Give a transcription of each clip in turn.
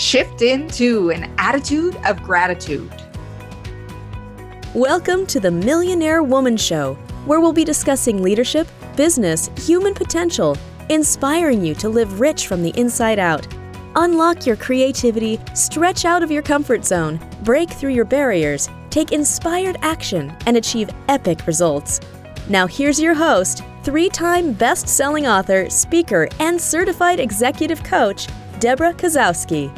shift into an attitude of gratitude. Welcome to the Millionaire Woman Show, where we'll be discussing leadership, business, human potential, inspiring you to live rich from the inside out. Unlock your creativity, stretch out of your comfort zone, break through your barriers, take inspired action, and achieve epic results. Now, here's your host, three time best selling author, speaker, and certified executive coach, Debra Kasowski.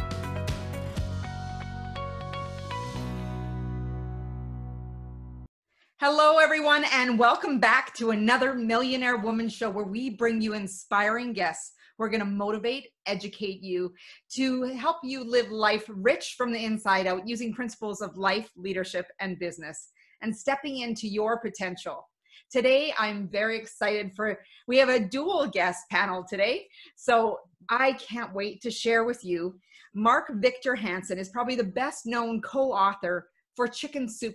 Hello, everyone, and welcome back to another Millionaire Woman Show where we bring you inspiring guests. We're going to motivate, educate you to help you live life rich from the inside out using principles of life, leadership, and business and stepping into your potential. Today, I'm very excited for, we have a dual guest panel today. So I can't wait to share with you. Mark Victor Hansen is probably the best known co author for Chicken Soup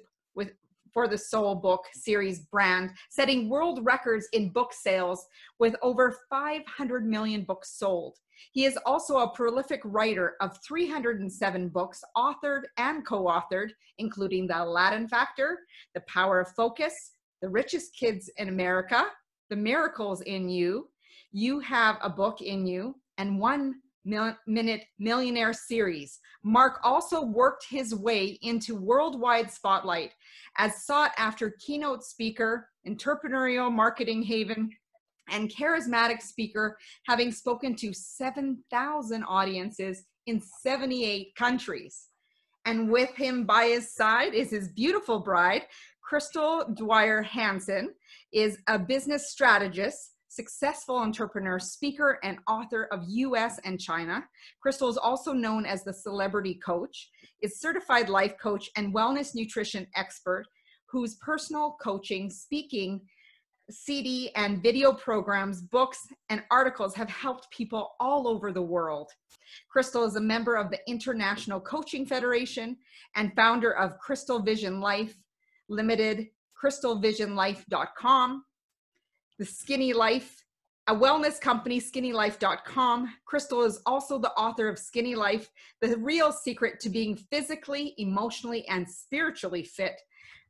for the Soul Book series brand, setting world records in book sales with over 500 million books sold. He is also a prolific writer of 307 books, authored and co authored, including The Aladdin Factor, The Power of Focus, The Richest Kids in America, The Miracles in You, You Have a Book in You, and One Minute Millionaire series. Mark also worked his way into worldwide spotlight as sought after keynote speaker, entrepreneurial marketing haven, and charismatic speaker, having spoken to 7,000 audiences in 78 countries. And with him by his side is his beautiful bride, Crystal Dwyer Hansen, is a business strategist successful entrepreneur, speaker, and author of US and China. Crystal is also known as the celebrity coach, is certified life coach and wellness nutrition expert whose personal coaching, speaking, CD and video programs, books, and articles have helped people all over the world. Crystal is a member of the International Coaching Federation and founder of Crystal Vision Life Limited, crystalvisionlife.com, the Skinny Life, a wellness company, skinnylife.com. Crystal is also the author of Skinny Life, the real secret to being physically, emotionally, and spiritually fit.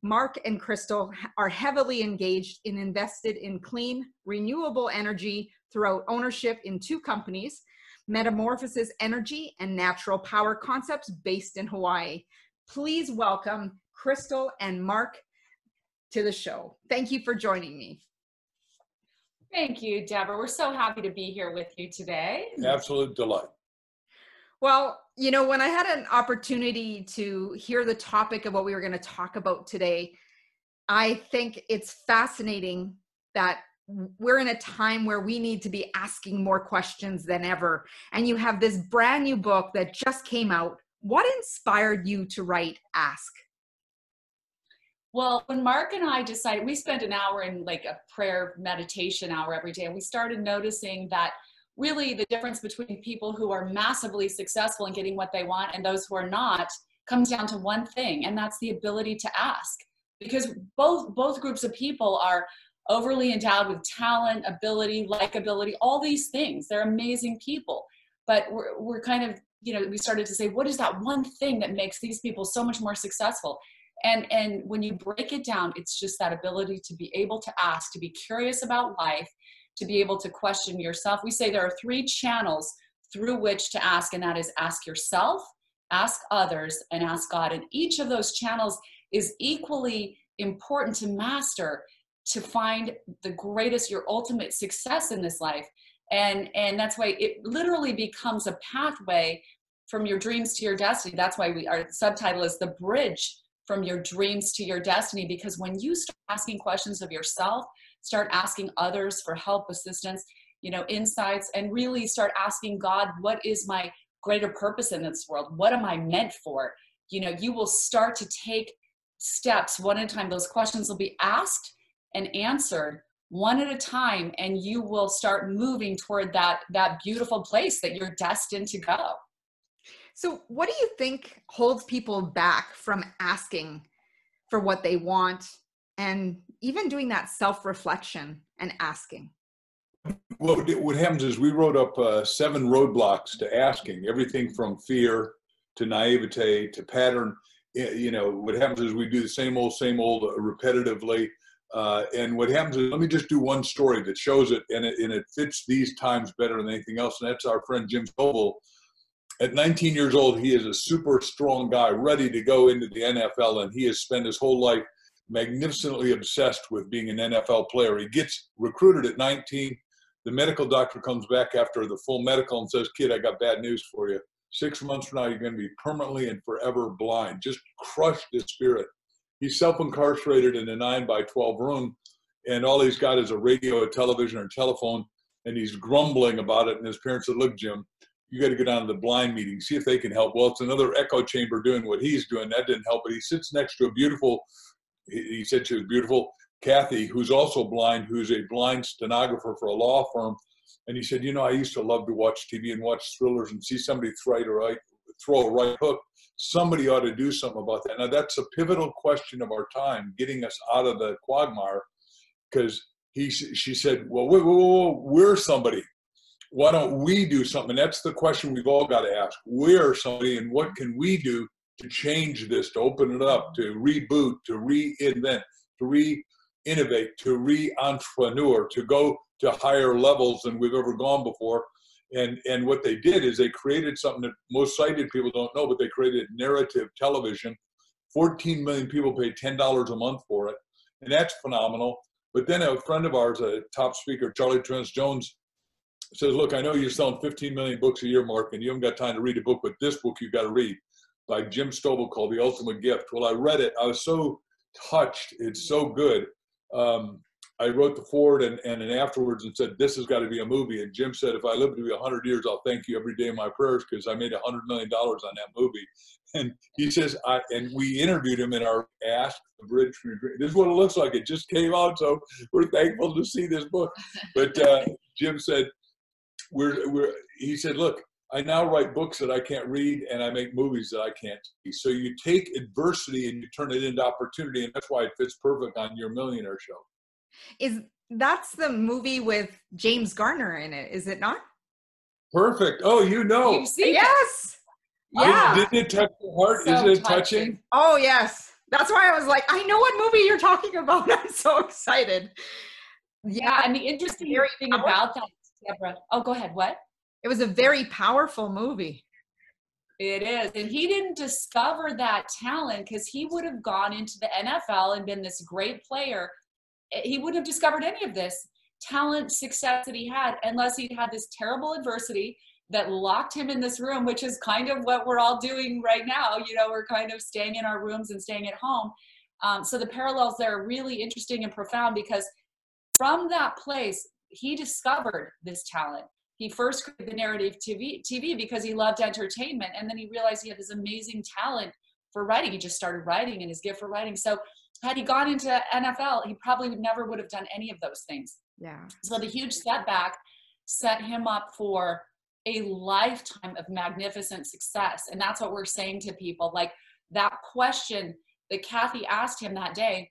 Mark and Crystal are heavily engaged and invested in clean, renewable energy throughout ownership in two companies, Metamorphosis Energy and Natural Power Concepts based in Hawaii. Please welcome Crystal and Mark to the show. Thank you for joining me. Thank you, Debra. We're so happy to be here with you today. Absolute delight. Well, you know, when I had an opportunity to hear the topic of what we were going to talk about today, I think it's fascinating that we're in a time where we need to be asking more questions than ever. And you have this brand new book that just came out. What inspired you to write Ask? Well, when Mark and I decided, we spent an hour in like a prayer meditation hour every day, and we started noticing that really the difference between people who are massively successful in getting what they want and those who are not comes down to one thing, and that's the ability to ask. Because both both groups of people are overly endowed with talent, ability, likability, all these things. They're amazing people, but we're we're kind of you know we started to say, what is that one thing that makes these people so much more successful? And and when you break it down it's just that ability to be able to ask to be curious about life to be able to question yourself. We say there are three channels through which to ask and that is ask yourself ask others and ask god. And each of those channels is equally important to master to find the greatest your ultimate success in this life. And and that's why it literally becomes a pathway from your dreams to your destiny. That's why we our subtitle is the bridge from your dreams to your destiny because when you start asking questions of yourself start asking others for help assistance you know insights and really start asking god what is my greater purpose in this world? What am i meant for? You know you will start to take steps one at a time. Those questions will be asked and answered one at a time and you will start moving toward that that beautiful place that you're destined to go so, what do you think holds people back from asking for what they want and even doing that self reflection and asking? Well, what happens is we wrote up uh, seven roadblocks to asking everything from fear to naivete to pattern. You know, what happens is we do the same old, same old uh, repetitively. Uh, and what happens is, let me just do one story that shows it, and it, and it fits these times better than anything else. And that's our friend Jim Stovall. At 19 years old, he is a super strong guy, ready to go into the NFL, and he has spent his whole life magnificently obsessed with being an NFL player. He gets recruited at 19. The medical doctor comes back after the full medical and says, Kid, I got bad news for you. Six months from now, you're going to be permanently and forever blind. Just crush his spirit. He's self incarcerated in a 9 by 12 room, and all he's got is a radio, a television, or a telephone, and he's grumbling about it. And his parents said, Look, Jim, you got to go down to the blind meeting, see if they can help. Well, it's another echo chamber doing what he's doing. That didn't help, but he sits next to a beautiful he said she was beautiful. Kathy, who's also blind, who's a blind stenographer for a law firm. And he said, you know, I used to love to watch TV and watch thrillers and see somebody throw a right, throw a right hook. Somebody ought to do something about that. Now that's a pivotal question of our time, getting us out of the quagmire. Because he, she said, well, whoa, whoa, whoa, we're somebody. Why don't we do something? That's the question we've all got to ask. We're somebody, and what can we do to change this, to open it up, to reboot, to reinvent, to re-innovate, to re-entrepreneur, to go to higher levels than we've ever gone before. And and what they did is they created something that most sighted people don't know, but they created narrative television. 14 million people pay $10 a month for it, and that's phenomenal. But then a friend of ours, a top speaker, Charlie Tremendous Jones, says, "Look, I know you're selling 15 million books a year, Mark, and you haven't got time to read a book, but this book you've got to read." by Jim Stovall called The Ultimate Gift. Well, I read it. I was so touched. It's so good. Um, I wrote the forward and, and afterwards and said, this has got to be a movie. And Jim said, if I live to be 100 years, I'll thank you every day in my prayers because I made $100 million on that movie. And he says, I, and we interviewed him in our Ask the Bridge from Your. This is what it looks like. It just came out. So we're thankful to see this book. But uh, Jim said, we're, we're, he said, look, I now write books that I can't read and I make movies that I can't see. So you take adversity and you turn it into opportunity, and that's why it fits perfect on your millionaire show. Is that's the movie with James Garner in it, is it not? Perfect. Oh, you know. You've seen yes. It? Yeah. Did, did, it touch your heart? So is it touching? touching? Oh yes. That's why I was like, I know what movie you're talking about. I'm so excited. Yeah, and the interesting thing about that, Debra. Oh, go ahead. What? it was a very powerful movie. It is. And he didn't discover that talent because he would have gone into the NFL and been this great player. Eh, he wouldn't have discovered any of this talent success that he had unless he'd had this terrible adversity that locked him in this room, which is kind of what we're all doing right now. You know, we're kind of staying in our rooms and staying at home. Um, so the parallels there are really interesting and profound because from that place, he discovered this talent. He first created the narrative TV, TV because he loved entertainment and then he realized he had this amazing talent for writing. He just started writing and his gift for writing. So had he gone into nfl he probably would never would have done any of those things. Yeah. So the huge setback set him up for a lifetime of magnificent success. And that's what we're saying to people. Like that question that kathy asked him that day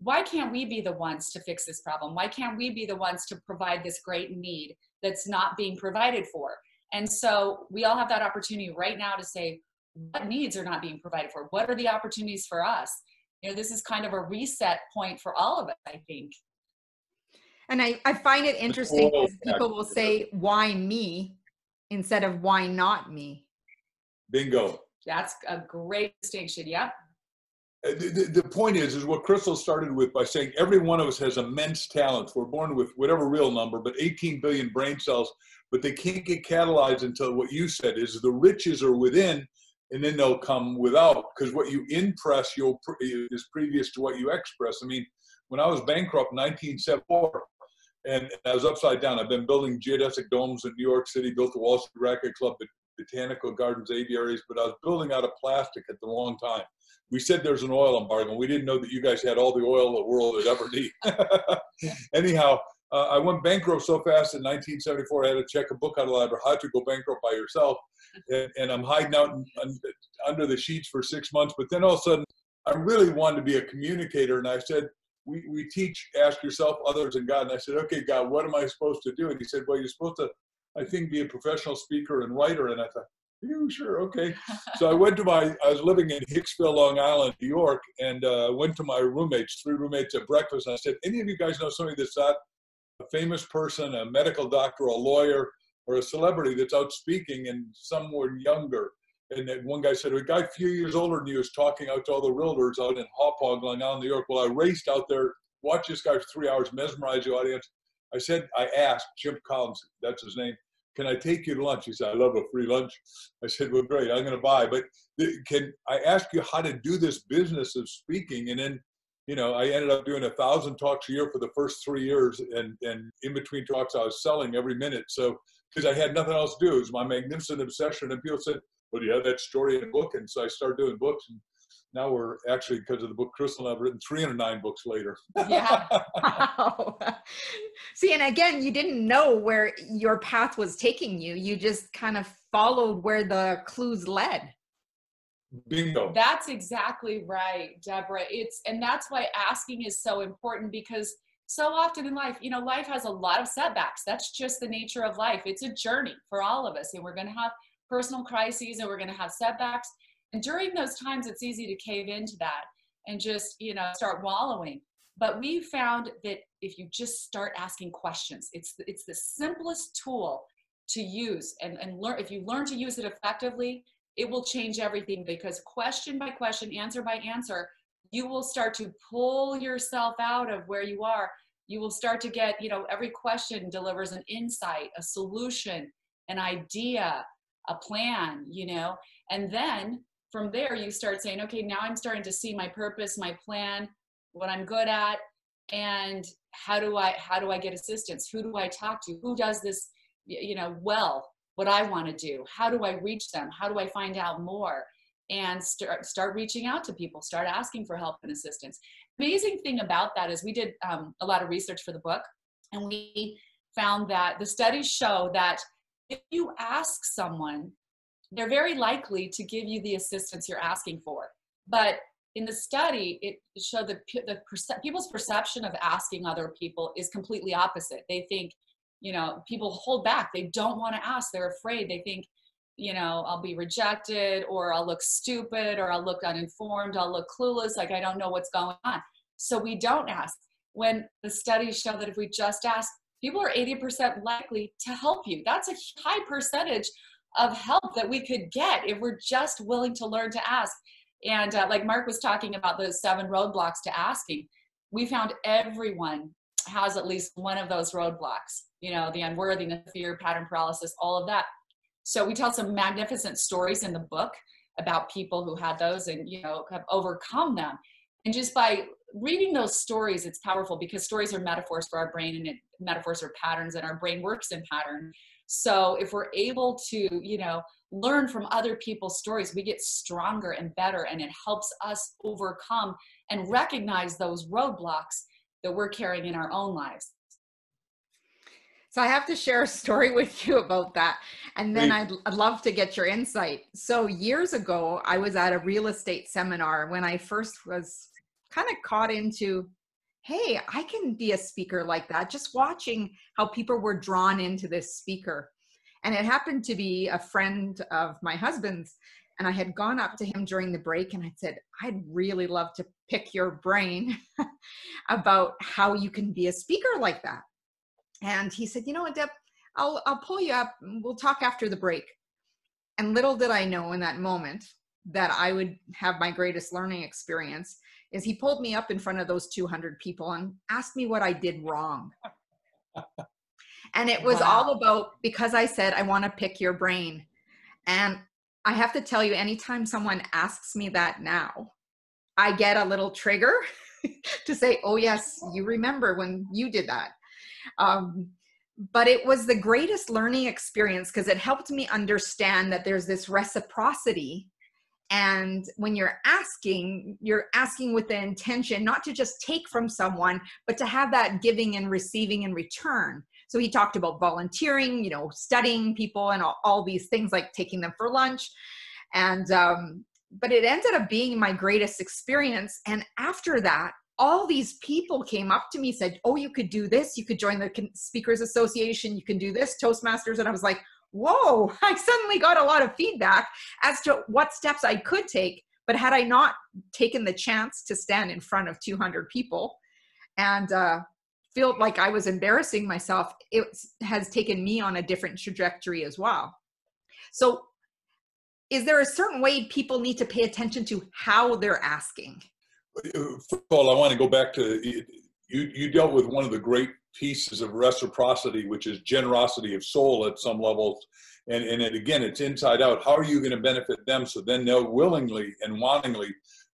why can't we be the ones to fix this problem why can't we be the ones to provide this great need that's not being provided for. And so we all have that opportunity right now to say, what needs are not being provided for? What are the opportunities for us? You know, this is kind of a reset point for all of us, I think. And I, I find it interesting because people will say, why me instead of why not me? Bingo. That's a great distinction. Yep. Uh, the, the, point is, is what Crystal started with by saying every one of us has immense talents. We're born with whatever real number, but 18 billion brain cells, but they can't get catalyzed until what you said is the riches are within, and then they'll come without. Because what you impress, you'll is previous to what you express. I mean, when I was bankrupt in 1974, and I was upside down. I've been building geodesic domes in New York City, built the Wall Street Racquet Club, botanical gardens, aviaries, but I was building out of plastic at the wrong time we said there's an oil embargo. We didn't know that you guys had all the oil the world would ever need. Anyhow, uh, I went bankrupt so fast in 1974. I had to check a book out of the library. How to go bankrupt by yourself, and, and I'm hiding out in, in, under the sheets for six months. But then all of a sudden, I really wanted to be a communicator, and I said, we, we teach ask yourself, others, and God. And I said, okay, God, what am I supposed to do? And he said, well, you're supposed to, I think, be a professional speaker and writer. And I thought, you sure, okay. so I went to my, I was living in Hicksville, Long Island, New York, and uh, went to my roommates, three roommates at breakfast. And I said, any of you guys know somebody that's not a famous person, a medical doctor, a lawyer, or a celebrity that's out speaking and someone younger? And then one guy said, a guy a few years older than you is talking out to all the realtors out in Hauppauge, Long Island, New York. Well, I raced out there, watched this guy for three hours, mesmerize the audience. I said, I asked Jim Collins, that's his name, can I take you to lunch? He said, I love a free lunch. I said, well, great, I'm going to buy. But can I ask you how to do this business of speaking? And then, you know, I ended up doing a thousand talks a year for the first three years. And, and in between talks, I was selling every minute. So, because I had nothing else to do, it was my magnificent obsession. And people said, well, do you have that story in a book? And so I started doing books. And now we're actually, because of the book Crystal, I've written 309 books later. yeah. Wow. See, and again, you didn't know where your path was taking you. You just kind of followed where the clues led. Bingo. That's exactly right, Debra. It's and that's why asking is so important because so often in life, you know, life has a lot of setbacks. That's just the nature of life. It's a journey for all of us, and we're going to have personal crises and we're going to have setbacks. And during those times, it's easy to cave into that and just, you know, start wallowing. But we found that if you just start asking questions, it's it's the simplest tool to use and, and learn if you learn to use it effectively, it will change everything because question by question, answer by answer, you will start to pull yourself out of where you are. You will start to get, you know, every question delivers an insight, a solution, an idea, a plan, you know, and then from there you start saying, okay, now I'm starting to see my purpose, my plan, what I'm good at, and how do I how do I get assistance? Who do I talk to? Who does this, you know, well? What I want to do? How do I reach them? How do I find out more? And start start reaching out to people. Start asking for help and assistance. Amazing thing about that is we did um, a lot of research for the book, and we found that the studies show that if you ask someone, they're very likely to give you the assistance you're asking for. But in the study, it showed that the perce- people's perception of asking other people is completely opposite. They think, you know, people hold back. They don't want to ask. They're afraid. They think, you know, I'll be rejected or I'll look stupid or I'll look uninformed. I'll look clueless. Like I don't know what's going on. So we don't ask. When the studies show that if we just ask, people are 80% likely to help you. That's a high percentage of help that we could get if we're just willing to learn to ask. And uh, like Mark was talking about those seven roadblocks to asking, we found everyone has at least one of those roadblocks, you know, the unworthiness, fear, pattern paralysis, all of that. So we tell some magnificent stories in the book about people who had those and, you know, have overcome them. And just by reading those stories, it's powerful because stories are metaphors for our brain and it, metaphors are patterns and our brain works in pattern. So if we're able to, you know, learn from other people's stories, we get stronger and better and it helps us overcome and recognize those roadblocks that we're carrying in our own lives. So I have to share a story with you about that. And then I'd, I'd, love to get your insight. So years ago, I was at a real estate seminar when I first was kind of caught into hey i can be a speaker like that just watching how people were drawn into this speaker. And it happened to be a friend of my husband's and i had gone up to him during the break and i said i'd really love to pick your brain about how you can be a speaker like that. And he said you know what deb? I'll i'll pull you up we'll talk after the break. And little did i know in that moment that i would have my greatest learning experience is he pulled me up in front of those 200 people and asked me what I did wrong. and it was wow. all about because I said, I want to pick your brain. And I have to tell you, anytime someone asks me that now, I get a little trigger to say, oh, yes, you remember when you did that. Um, but it was the greatest learning experience because it helped me understand that there's this reciprocity and when you're asking you're asking with the intention not to just take from someone but to have that giving and receiving in return. So he talked about volunteering you know studying people and all, all these things like taking them for lunch. And um, but it ended up being my greatest experience. And after that all these people came up to me said oh you could do this. You could join the speakers association. You can do this toastmasters. And i was like whoa i suddenly got a lot of feedback as to what steps i could take but had i not taken the chance to stand in front of 200 people and uh, feel like i was embarrassing myself it has taken me on a different trajectory as well so is there a certain way people need to pay attention to how they're asking First of all, I want to go back to you. You dealt with one of the great pieces of reciprocity, which is generosity of soul at some levels. And, and it, again, it's inside out. How are you going to benefit them so then they're willingly and wantingly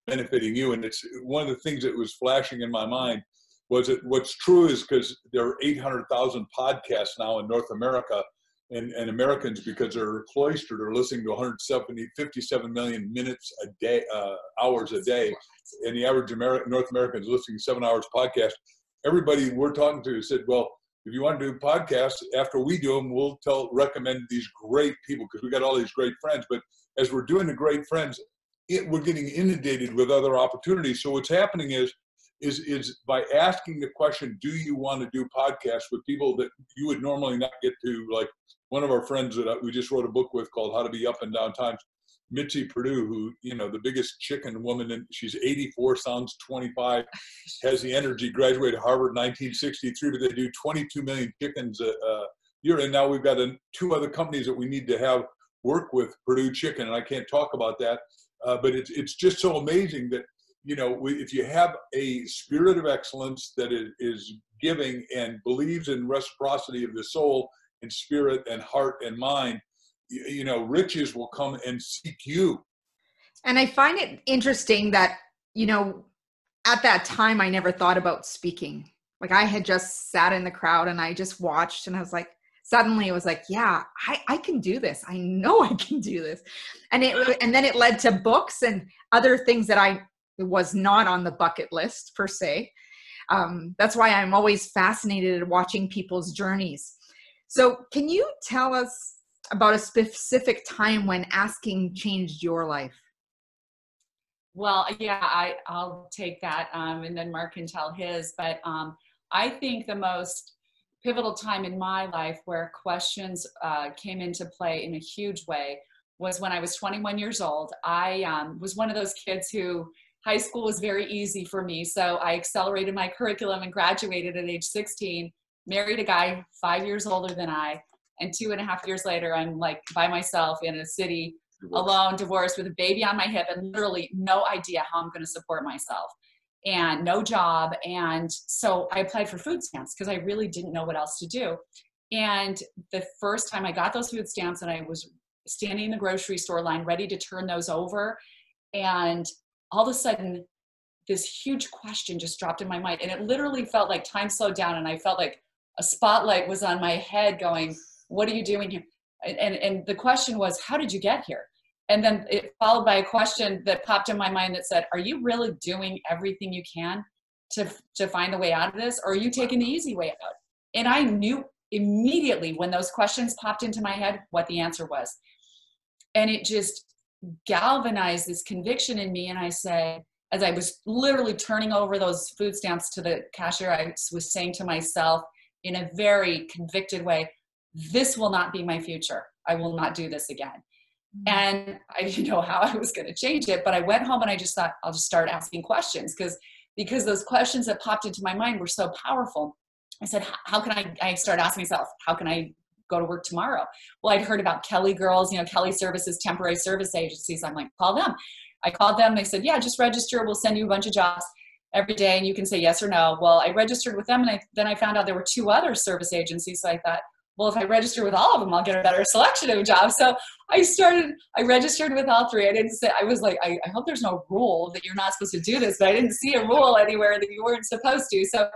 benefiting you? And it's one of the things that was flashing in my mind was that what's true is because there are 800,000 podcasts now in North America and, and Americans, because they're cloistered, are listening to 170, 57 million minutes a day, uh, hours a day. And the average American, North American is listening to seven hours podcast. Everybody we're talking to said, well, if you want to do podcasts, after we do them, we'll tell, recommend these great people because we got all these great friends. But as we're doing the great friends, it, we're getting inundated with other opportunities. So what's happening is is is by asking the question, do you want to do podcasts with people that you would normally not get to? Like one of our friends that uh, we just wrote a book with called How to Be Up and Down Times, Mitzi Perdue, who you know the biggest chicken woman, and she's 84, sounds 25, has the energy. Graduated Harvard 1963, but they do 22 million chickens a, a year, and now we've got a, two other companies that we need to have work with Perdue Chicken, and I can't talk about that. Uh, but it's it's just so amazing that you know, if you have a spirit of excellence that is giving and believes in reciprocity of the soul and spirit and heart and mind, you know, riches will come and seek you. And I find it interesting that, you know, at that time, I never thought about speaking. Like I had just sat in the crowd and I just watched and I was like, suddenly it was like, yeah, I, I can do this. I know I can do this. And it, and then it led to books and other things that I was not on the bucket list per se. Um, that's why I'm always fascinated at watching people's journeys. So, can you tell us about a specific time when asking changed your life? Well, yeah, I, I'll take that, um, and then Mark can tell his. But um, I think the most pivotal time in my life where questions uh, came into play in a huge way was when I was 21 years old. I um, was one of those kids who high school was very easy for me. So I accelerated my curriculum and graduated at age 16, married a guy five years older than I. And two and a half years later, I'm like by myself in a city alone, divorced with a baby on my hip, and literally no idea how I'm going to support myself and no job. And so I applied for food stamps because I really didn't know what else to do. And the first time I got those food stamps and I was standing in the grocery store line ready to turn those over, and all of a sudden this huge question just dropped in my mind and it literally felt like time slowed down and i felt like a spotlight was on my head going what are you doing here? And, and, the question was how did you get here? And then it followed by a question that popped in my mind that said are you really doing everything you can to to find the way out of this? Or are you taking the easy way out? And i knew immediately when those questions popped into my head what the answer was. And it just galvanized this conviction in me. And i said as i was literally turning over those food stamps to the cashier i was saying to myself in a very convicted way this will not be my future i will not do this again mm-hmm. and i didn't know how i was going to change it but i went home and i just thought i'll just start asking questions because because those questions that popped into my mind were so powerful i said how can i i started asking myself how can i go to work tomorrow. Well, I'd heard about Kelly Girls, you know, Kelly Services, temporary service agencies. I'm like, call them. I called them. They said, yeah, just register. We'll send you a bunch of jobs every day and you can say yes or no. Well, I registered with them and I, then I found out there were two other service agencies. So I thought, well, if I register with all of them, I'll get a better selection of jobs. So I started, I registered with all three. I didn't say, I was like, I, I hope there's no rule that you're not supposed to do this, but I didn't see a rule anywhere that you weren't supposed to. So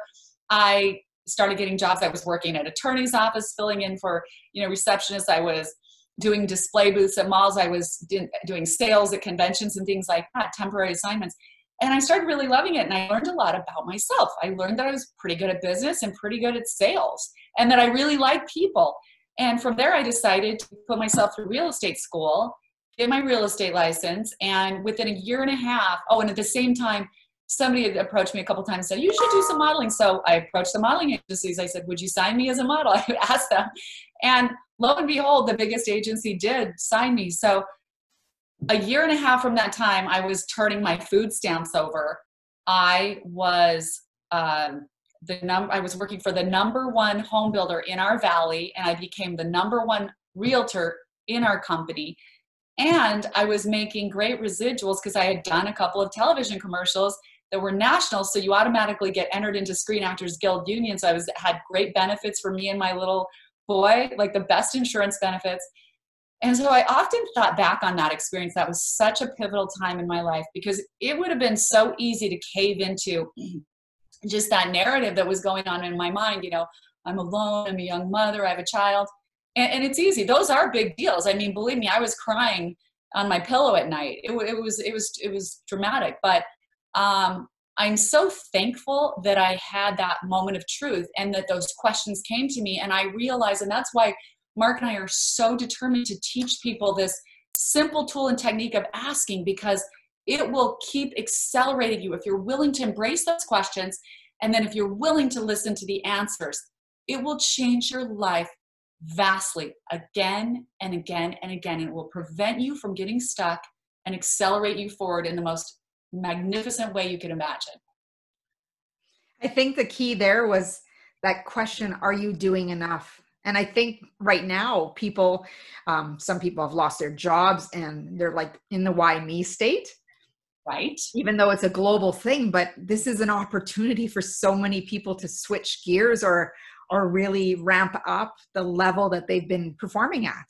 I started getting jobs. I was working at attorney's office, filling in for, you know, receptionists. I was doing display booths at malls. I was doing sales at conventions and things like that, temporary assignments. And I started really loving it. And I learned a lot about myself. I learned that I was pretty good at business and pretty good at sales and that I really like people. And from there, I decided to put myself through real estate school, get my real estate license. And within a year and a half, oh, and at the same time, somebody had approached me a couple times and said, You should do some modeling. So I approached the modeling agencies. I said, Would you sign me as a model? I asked them. And lo and behold, the biggest agency did sign me. So a year and a half from that time, I was turning my food stamps over. I was um, the number. I was working for the number one home builder in our valley, and I became the number one realtor in our company. And I was making great residuals because I had done a couple of television commercials that were national. So you automatically get entered into Screen Actors Guild Union. So I was had great benefits for me and my little boy, like the best insurance benefits. And so I often thought back on that experience. That was such a pivotal time in my life because it would have been so easy to cave into just that narrative that was going on in my mind. You know, I'm alone, I'm a young mother, I have a child and, and, it's easy those are big deals i mean believe me i was crying on my pillow at night it, it was it was it was dramatic but um, i'm so thankful that i had that moment of truth and that those questions came to me and i realized and that's why mark and i are so determined to teach people this simple tool and technique of asking because it will keep accelerating you if you're willing to embrace those questions and then if you're willing to listen to the answers it will change your life vastly again and again and again. It will prevent you from getting stuck and accelerate you forward in the most magnificent way you can imagine. I think the key there was that question Are you doing enough? And I think right now, people, um, some people have lost their jobs and they're like in the why me state. Right. Even though it's a global thing, but this is an opportunity for so many people to switch gears or or really ramp up the level that they've been performing at.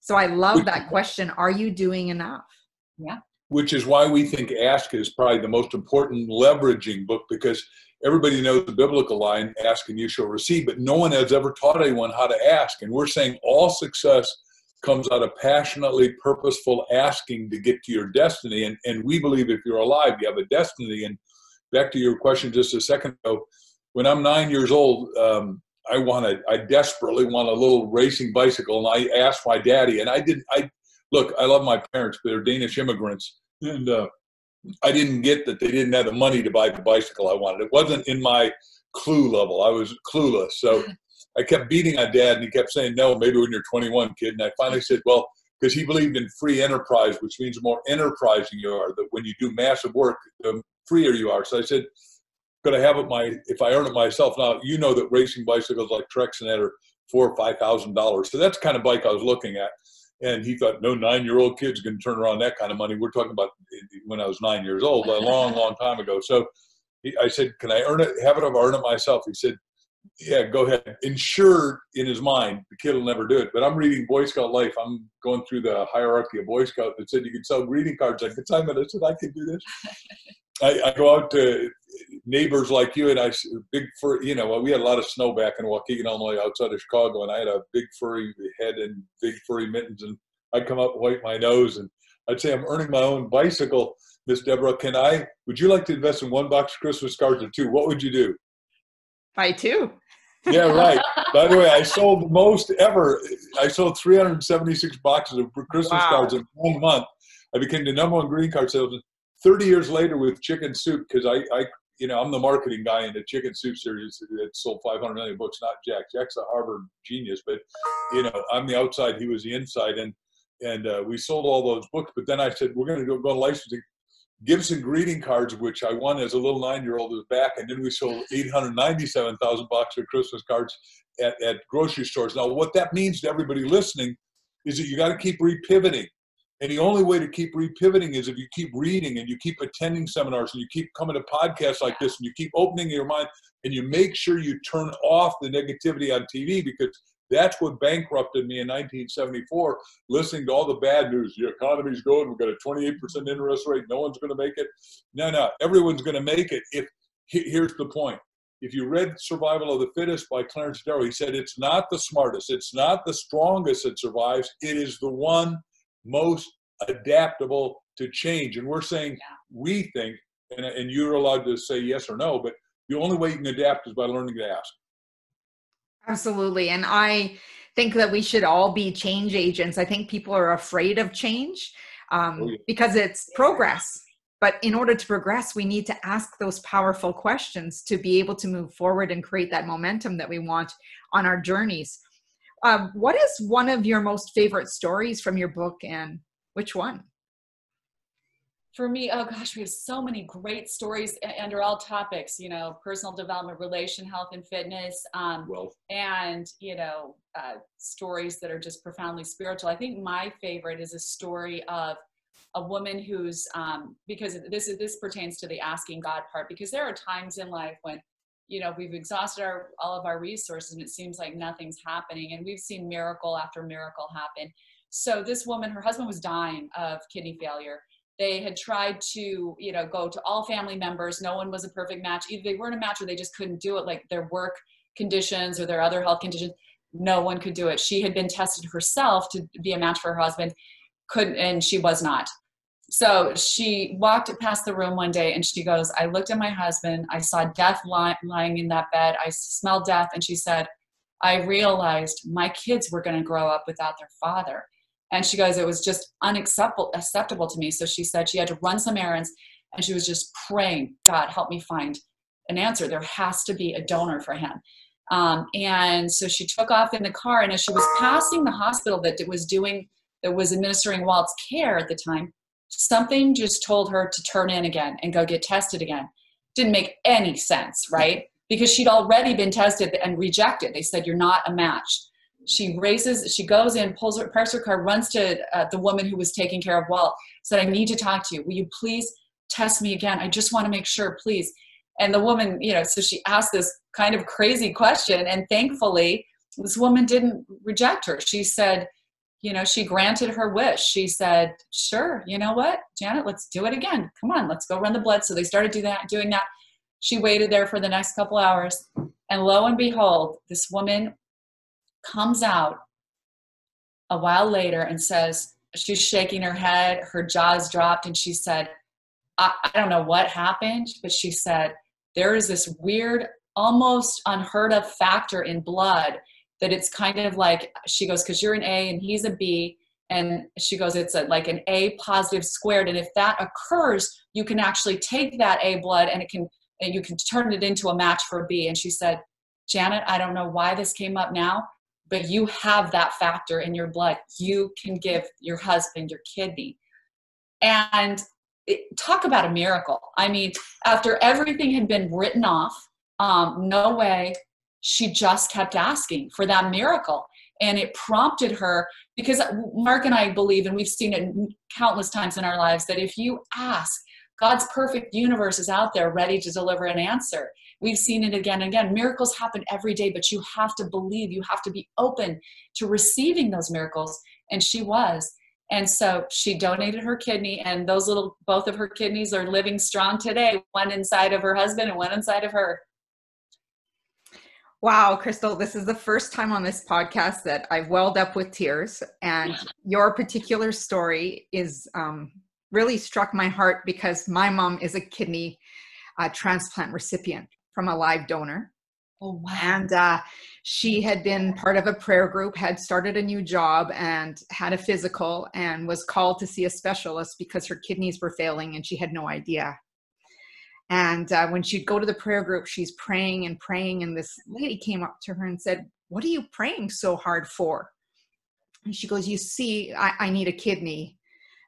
So I love that question. Are you doing enough? Yeah. Which is why we think Ask is probably the most important leveraging book because everybody knows the biblical line, ask and you shall receive, but no one has ever taught anyone how to ask. And we're saying all success comes out of passionately purposeful asking to get to your destiny. And, and we believe if you're alive, you have a destiny. And back to your question just a second ago, when I'm nine years old, um, I wanted, I desperately want a little racing bicycle, and I asked my daddy, and I didn't. I look, I love my parents, but they're Danish immigrants, and uh, I didn't get that they didn't have the money to buy the bicycle I wanted. It wasn't in my clue level. I was clueless, so I kept beating on dad, and he kept saying, "No, maybe when you're 21, kid." And I finally said, "Well." Because he believed in free enterprise, which means the more enterprising you are, that when you do massive work, the freer you are. So I said, could I have it my if I earn it myself. Now you know that racing bicycles like that are four or five thousand dollars. So that's the kind of bike I was looking at. And he thought, no nine year old kid's going to turn around that kind of money. We're talking about eh, when I was nine years old, a long, long time ago. So he, I said, can I earn it? Have it earn it myself? He said, yeah, go ahead. Insured in his mind, the kid will never do it. But I'm reading Boy Scout Life. I'm going through the hierarchy of Boy Scout that said you can sell greeting cards. I could sign it. I said, I can do this. I, I, go out to neighbors like you and I, big fur, you know, we had a lot of snow back in Waukegan, Illinois, outside of Chicago, and I had a big furry head and big furry mittens, and I'd come up and wipe my nose, and I'd say, I'm earning my own bicycle, Miss Debra. Can I, would you like to invest in one box of Christmas cards or two? What would you do? Buy two. yeah, right. By the way, I sold most ever. I sold 376 boxes of Christmas wow. cards in one month. I became the number one green card salesman 30 years later with Chicken Soup, because I, I, you know, I'm the marketing guy in the Chicken Soup series that sold 500 million books, not Jack. Jack's a Harvard genius, but, you know, I'm the outside, he was the inside. And, and uh, we sold all those books. But then I said, we're going to go, on licensing. Gibson greeting cards, which I won as a little nine-year-old, was back, and then we sold 897,000 boxes of Christmas cards at, at grocery stores. Now, what that means to everybody listening is that you got to keep repivoting. And the only way to keep repivoting is if you keep reading and you keep attending seminars and you keep coming to podcasts like this and you keep opening your mind and you make sure you turn off the negativity on TV because that's what bankrupted me in 1974, listening to all the bad news. The economy's going, We've got a 28% interest rate. No one's going to make it. No, no, everyone's going to make it. If Here's the point. If you read Survival of the Fittest by Clarence Darrow, he said it's not the smartest, it's not the strongest that survives, it is the one most adaptable to change. And we're saying we think, and, and you're allowed to say yes or no, but the only way you can adapt is by learning to ask. Absolutely. And I think that we should all be change agents. I think people are afraid of change um, oh, yeah. because it's progress. but in order to progress we need to ask those powerful questions to be able to move forward and create that momentum that we want on our journeys um, what is one of your most favorite stories from your book and which one for me, oh gosh, we have so many great stories under all topics, you know, personal development, relation, health, and fitness, um, and, you know, uh, stories that are just profoundly spiritual. I think my favorite is a story of a woman who's, um, because this is, this pertains to the asking God part, because there are times in life when, you know, we've exhausted our, all of our resources and it seems like nothing's happening. And we've seen miracle after miracle happen. So this woman, her husband was dying of kidney failure. They had tried to you know go to all family members. No one was a perfect match. Either they weren't a match or they just couldn't do it like their work conditions or their other health conditions. No one could do it. She had been tested herself to be a match for her husband couldn't and she was not so she walked past the room one day and she goes i looked at my husband i saw death lying in that bed i smelled death and she said i realized my kids were going to grow up without their father and she goes, it was just unacceptable acceptable to me. So she said she had to run some errands and she was just praying, God, help me find an answer. There has to be a donor for him. Um, and so she took off in the car. And as she was passing the hospital that was doing, that was administering Walt's care at the time, something just told her to turn in again and go get tested again. Didn't make any sense, right? Because she'd already been tested and rejected. They said, You're not a match she raises she goes in pulls her parks her car runs to uh, the woman who was taking care of walt said i need to talk to you will you please test me again i just want to make sure please and the woman you know so she asked this kind of crazy question and thankfully this woman didn't reject her she said you know she granted her wish. She said sure you know what? Janet let's do it again. Come on let's go run the blood. So they started doing that doing that. She waited there for the next couple hours and lo and behold this woman comes out a while later and says, she's shaking her head, her jaw's dropped, and she said, I, I don't know what happened, but she said, there is this weird, almost unheard of factor in blood that it's kind of like, she goes, because you're an A and he's a B. And she goes, it's a, like an A positive squared. And if that occurs, you can actually take that A blood and it can, and you can turn it into a match for a B. And she said, Janet, I don't know why this came up now, but you have that factor in your blood. You can give your husband your kidney. And it, talk about a miracle. I mean, after everything had been written off, um, no way, she just kept asking for that miracle. And it prompted her because Mark and I believe, and we've seen it countless times in our lives, that if you ask, God's perfect universe is out there ready to deliver an answer. We've seen it again and again. Miracles happen every day, but you have to believe, you have to be open to receiving those miracles. And she was. And so she donated her kidney, and those little, both of her kidneys are living strong today, one inside of her husband and one inside of her. Wow, Crystal, this is the first time on this podcast that I've welled up with tears. And your particular story is um, really struck my heart because my mom is a kidney uh, transplant recipient from a live donor. Oh, wow. And uh, she had been part of a prayer group, had started a new job, and had a physical, and was called to see a specialist because her kidneys were failing and she had no idea. And uh, when she'd go to the prayer group, she's praying and praying, and this lady came up to her and said, What are you praying so hard for? And she goes, You see, I, I need a kidney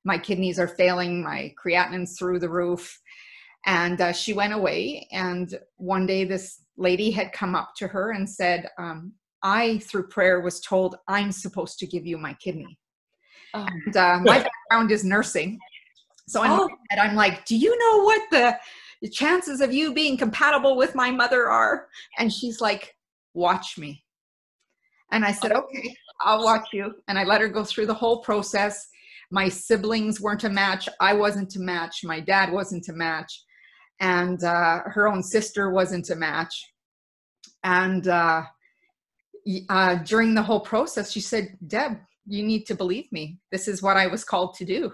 my kidneys are failing, my creatinine's through the roof. And uh, she went away. And one day, this lady had come up to her and said, um, I, through prayer, was told I'm supposed to give you my kidney. Oh. And uh, my background is nursing. So I'm, oh. I'm like, do you know what the, the chances of you being compatible with my mother are? And she's like, watch me. And I said, okay, I'll watch you. And I let her go through the whole process. My siblings weren't a match. I wasn't a match. My dad wasn't a match. And uh, her own sister wasn't a match. And uh, uh, during the whole process she said deb you need to believe me. This is what i was called to do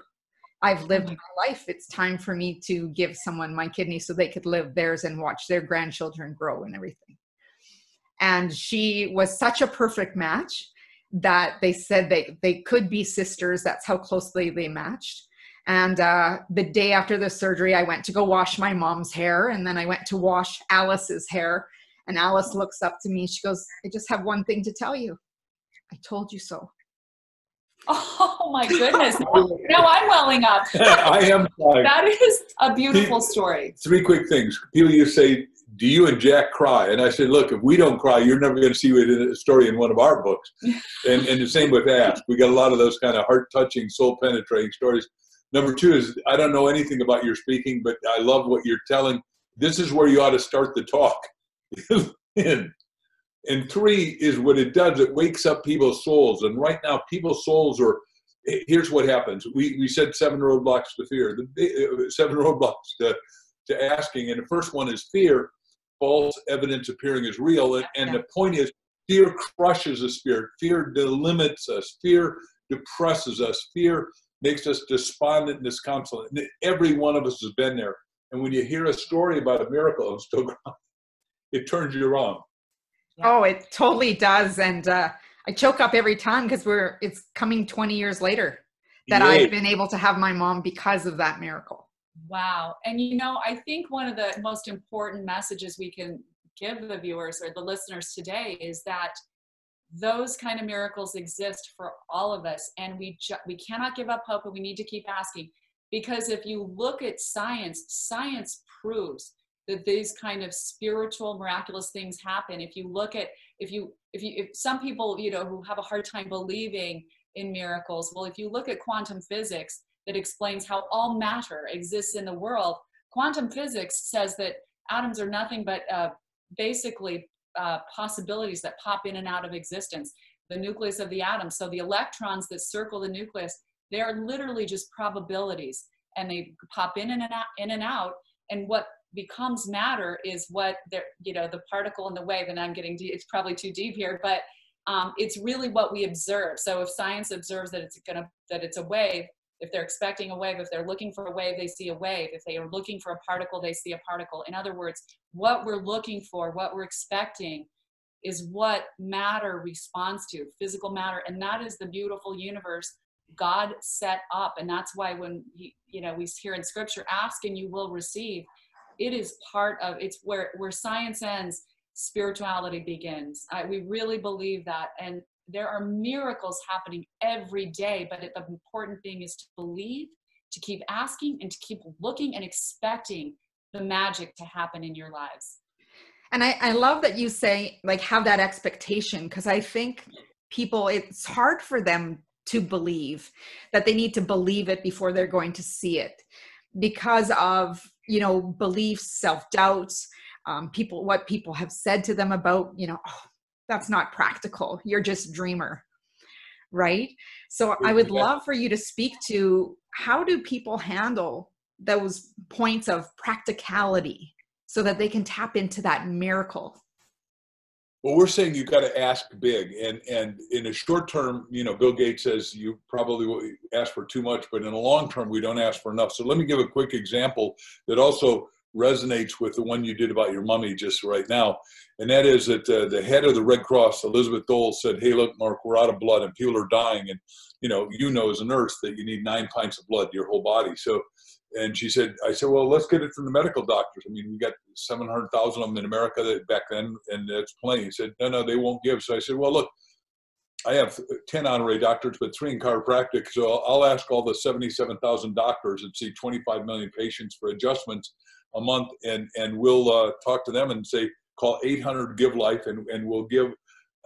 i've lived mm-hmm. my life it's time for me to give someone my kidney so they could live theirs and watch their grandchildren grow and everything and she was such a perfect match that they said they they could be sisters that's how closely they matched And uh, the day after the surgery, I went to go wash my mom's hair, and then I went to wash Alice's hair. And Alice looks up to me. She goes, I just have one thing to tell you. I told you so. Oh my goodness. now I'm welling up. I am. Like, That is a beautiful story. three quick things. People used to say, "Do you and Jack cry?" And I said, "Look, if we don't cry, you're never going to see it in a story in one of our books." and and the same with Ask. We got a lot of those kind of heart touching, soul penetrating stories. Number two is I don't know anything about your speaking, but I love what you're telling. This is where you ought to start the talk. and, and three is what it does. It wakes up people's souls. And right now, people's souls are. Here's what happens. We we said seven roadblocks to fear. The uh, seven roadblocks to to asking, and the first one is fear. False evidence appearing as real, and, and the point is, fear crushes the spirit. Fear delimits us. Fear depresses us. Fear makes us despondent and disconsolate. And every one of us has been there. And when you hear a story about a miracle still it turns you around. Oh, it totally does. And uh, I choke up every time because we're it's coming 20 years later that Yay. I've been able to have my mom because of that miracle. Wow. And you know, I think one of the most important messages we can give the viewers or the listeners today is that those kind of miracles exist for all of us and we ju- we cannot give up hope and we need to keep asking because if you look at science science proves that these kind of spiritual miraculous things happen. If you look at if you if you if some people you know who have a hard time believing in miracles well if you look at quantum physics that explains how all matter exists in the world quantum physics says that atoms are nothing but uh, basically uh, possibilities that pop in and out of existence. The nucleus of the atom. So the electrons that circle the nucleus they are literally just probabilities and they pop in and out in and out. And what becomes matter is what they're you know the particle and the wave and i'm getting deep, it's probably too deep here but um, it's really what we observe. So if science observes that it's gonna that it's a wave if they're expecting a wave if they're looking for a wave they see a wave. If they are looking for a particle they see a particle. In other words what we're looking for what we're expecting is what matter responds to physical matter and that is the beautiful universe god set up. And that's why when he, you know we hear in scripture ask and you will receive it is part of it's where where science ends spirituality begins. I, we really believe that and there are miracles happening every day but it, the important thing is to believe to keep asking and to keep looking and expecting the magic to happen in your lives. And I, I love that you say, like, have that expectation because I think people, it's hard for them to believe that they need to believe it before they're going to see it because of, you know, beliefs, self doubts, um, people, what people have said to them about, you know, oh, that's not practical. You're just a dreamer. Right. So I would love for you to speak to how do people handle those points of practicality so that they can tap into that miracle. Well, we're saying you've got to ask big, and and in a short term, you know, Bill Gates says you probably ask for too much, but in a long term, we don't ask for enough. So let me give a quick example that also resonates with the one you did about your mummy just right now, and that is that uh, the head of the Red Cross, Elizabeth Dole, said, "Hey, look, Mark, we're out of blood, and people are dying, and you know, you know as a nurse that you need nine pints of blood to your whole body." So and she said, I said, well, let's get it from the medical doctors. I mean, we got 700,000 of them in America that back then, and that's plenty. He said, no, no, they won't give. So I said, well, look, I have 10 honorary doctors, but three in chiropractic. So I'll, I'll ask all the 77,000 doctors and see 25 million patients for adjustments a month. And, and we'll uh, talk to them and say, call 800 Give Life and, and we'll give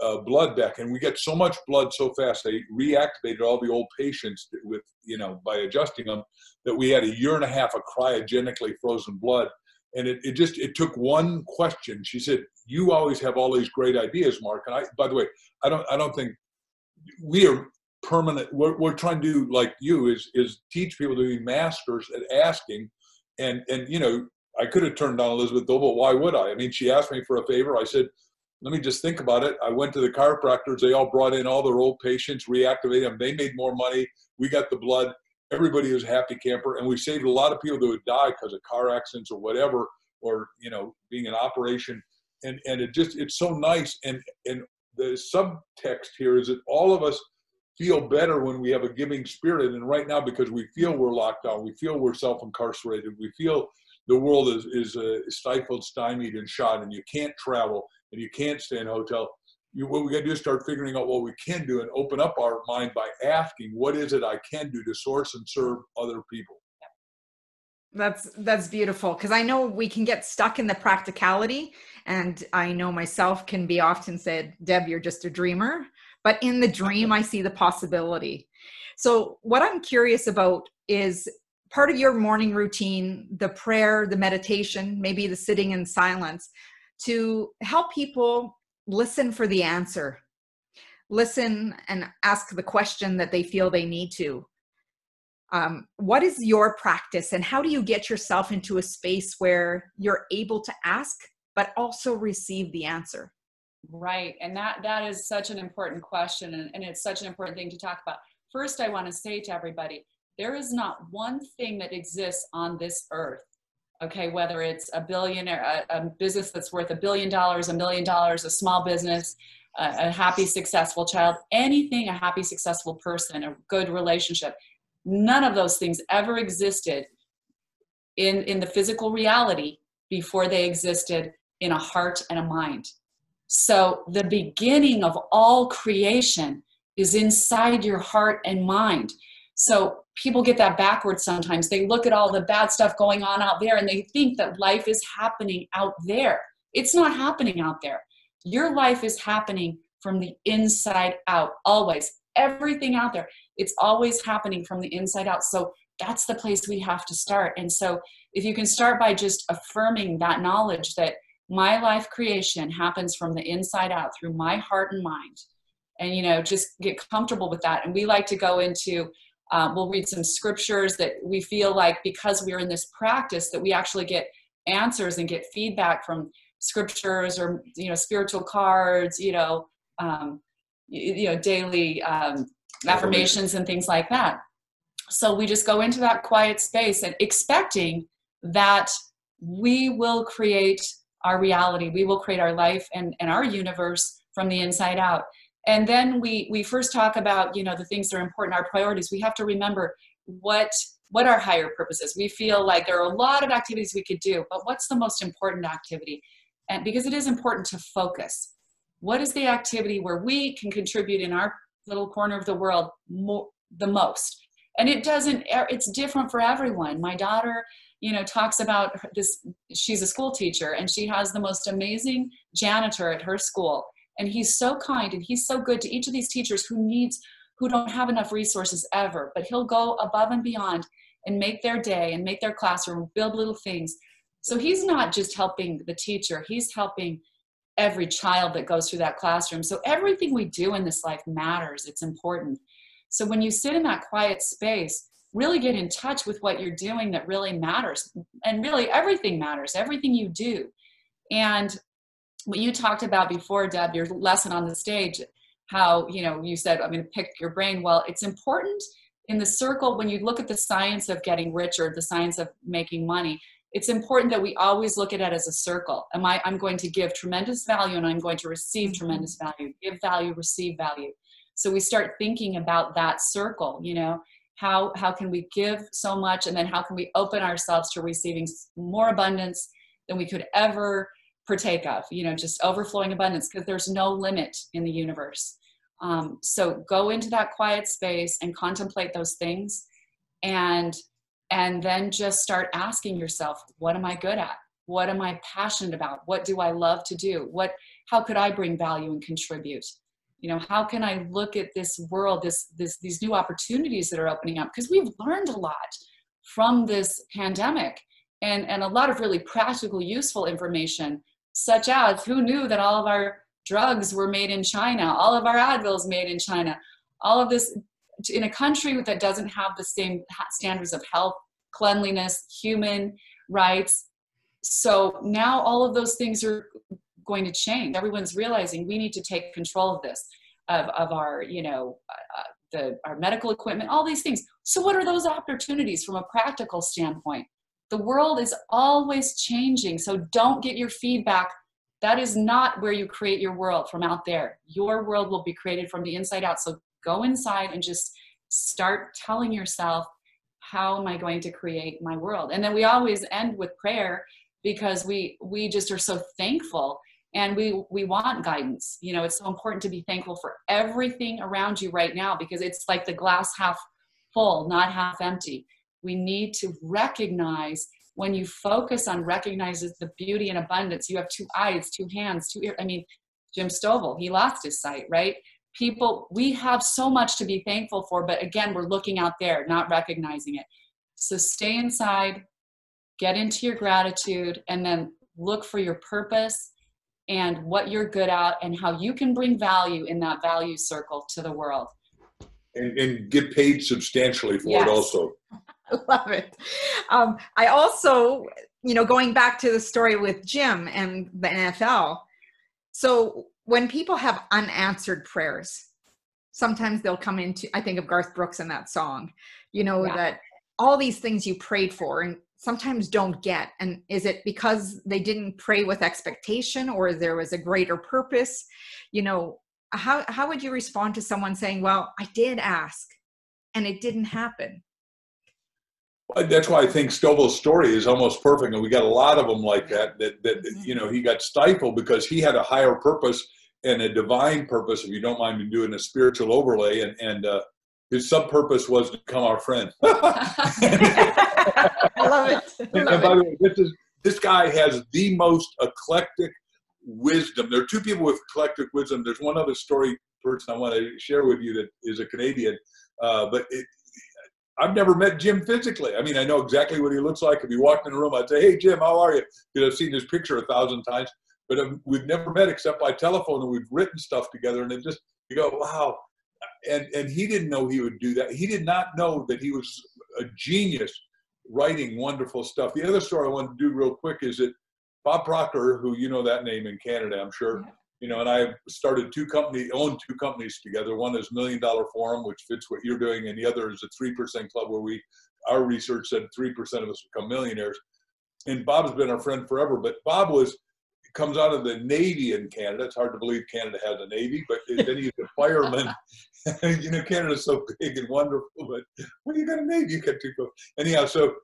uh, blood back. And we get so much blood so fast. They reactivated all the old patients with, you know, by adjusting them that we had a year and a half of cryogenically frozen blood. And it, it just, it took one question. She said, you always have all these great ideas, Mark. And I, by the way, I don't, I don't think we are permanent. What we're trying to do like you is, is teach people to be masters at asking. And, and, you know, I could have turned down Elizabeth Dole, but why would I? I mean, she asked me for a favor. I said, let me just think about it. I went to the chiropractors. They all brought in all their old patients, reactivated them. They made more money. We got the blood. Everybody was a happy camper, and we saved a lot of people that would die because of car accidents or whatever, or you know, being an operation. And and it just it's so nice. And and the subtext here is that all of us feel better when we have a giving spirit. And right now, because we feel we're locked down, we feel we're self incarcerated, we feel the world is, is uh, stifled, stymied, and shot, and you can't travel and you can't stay in a hotel. You, what we got to do is start figuring out what we can do and open up our mind by asking, what is it I can do to source and serve other people? That's that's beautiful because I know we can get stuck in the practicality, and I know myself can be often said, "Deb, you're just a dreamer." But in the dream, I see the possibility. So, what I'm curious about is part of your morning routine, the prayer, the meditation, maybe the sitting in silence, to help people listen for the answer, listen and ask the question that they feel they need to. Um, what is your practice and how do you get yourself into a space where you're able to ask but also receive the answer? Right and that that is such an important question and, and it's such an important thing to talk about. First i want to say to everybody there is not one thing that exists on this earth okay whether it's a billionaire a, a business that's worth a billion dollars a million dollars a small business a, a happy successful child anything a happy successful person a good relationship None of those things ever existed in, in the physical reality before they existed in a heart and a mind. So the beginning of all creation is inside your heart and mind. So people get that backwards sometimes. They look at all the bad stuff going on out there and they think that life is happening out there. It's not happening out there. Your life is happening from the inside out, always. Everything out there it's always happening from the inside out so that's the place we have to start and so if you can start by just affirming that knowledge that my life creation happens from the inside out through my heart and mind and you know just get comfortable with that and we like to go into um, we'll read some scriptures that we feel like because we're in this practice that we actually get answers and get feedback from scriptures or you know spiritual cards you know um, you, you know daily um, affirmations and things like that. So we just go into that quiet space and expecting that we will create our reality, we will create our life and, and our universe from the inside out. And then we we first talk about, you know, the things that are important, our priorities. We have to remember what what our higher purpose is. We feel like there are a lot of activities we could do, but what's the most important activity? And because it is important to focus. What is the activity where we can contribute in our little corner of the world more, the most and it doesn't it's different for everyone my daughter you know talks about this she's a school teacher and she has the most amazing janitor at her school and he's so kind and he's so good to each of these teachers who needs who don't have enough resources ever but he'll go above and beyond and make their day and make their classroom build little things so he's not just helping the teacher he's helping every child that goes through that classroom. So everything we do in this life matters. It's important. So when you sit in that quiet space, really get in touch with what you're doing that really matters. And really everything matters, everything you do. And what you talked about before, Deb, your lesson on the stage, how, you know, you said, I'm going to pick your brain. Well, it's important in the circle when you look at the science of getting rich or the science of making money it's important that we always look at it as a circle. Am I, I'm going to give tremendous value and I'm going to receive mm-hmm. tremendous value. Give value, receive value. So we start thinking about that circle, you know, how, how can we give so much and then how can we open ourselves to receiving more abundance than we could ever partake of, you know, just overflowing abundance because there's no limit in the universe. Um, so go into that quiet space and contemplate those things and and then just start asking yourself what am i good at? What am i passionate about? What do i love to do? What how could i bring value and contribute? You know how can i look at this world this this these new opportunities that are opening up? Because we've learned a lot from this pandemic and and a lot of really practical useful information such as who knew that all of our drugs were made in china all of our advils made in china all of this in a country that doesn't have the same standards of health, cleanliness, human rights. So now all of those things are going to change. Everyone's realizing we need to take control of this, of, of our, you know, uh, the, our medical equipment, all these things. So what are those opportunities from a practical standpoint? The world is always changing. So don't get your feedback. That is not where you create your world from out there. Your world will be created from the inside out. So go inside and just start telling yourself how am i going to create my world and then we always end with prayer because we we just are so thankful and we we want guidance you know it's so important to be thankful for everything around you right now because it's like the glass half full not half empty we need to recognize when you focus on recognizes the beauty and abundance you have two eyes two hands two ears i mean jim stovall he lost his sight right? People we have so much to be thankful for but again we're looking out there not recognizing it. So stay inside get into your gratitude and then look for your purpose and what you're good at and how you can bring value in that value circle to the world. And, and get paid substantially for Yes. it also I love it. Um, I also, you know, going back to the story with Jim and the NFL. So when people have unanswered prayers, sometimes they'll come into, I think of Garth Brooks in that song, you know, Yeah. that all these things you prayed for and sometimes don't get. And is it because they didn't pray with expectation or there was a greater purpose? You know, how, how would you respond to someone saying, well, I did ask and it didn't happen? Well, That's why I think Stovall's story is almost perfect, and we got a lot of them like that. That that you know he got stifled because he had a higher purpose and a divine purpose. If you don't mind me doing a spiritual overlay, and and uh, his sub purpose was to become our friend. I love it. I And, love and by the way, this is this guy has the most eclectic wisdom. There are two people with eclectic wisdom. There's one other story person I want to share with you that is a Canadian, uh, but it, I've never met Jim physically. I mean, I know exactly what he looks like. If he walked in the room, I'd say, "Hey, Jim, how are you?" Because I've seen his picture a thousand times, but we've never met except by telephone, and we've written stuff together. And it just you go, "Wow!" And and he didn't know he would do that. He did not know that he was a genius writing wonderful stuff. The other story I want to do real quick is that Bob Proctor, who you know that name in Canada, I'm sure, you know, and I started two company, owned two companies together. One is Million Dollar Forum, which fits what you're doing, and the other is a three percent club where we, our research said three percent of us become millionaires. And Bob's been our friend forever, but Bob was comes out of the Navy in Canada. It's hard to believe Canada has a Navy, but then he's a fireman. you know, Canada's so big and wonderful, but when you got a Navy, you got two. Anyhow, so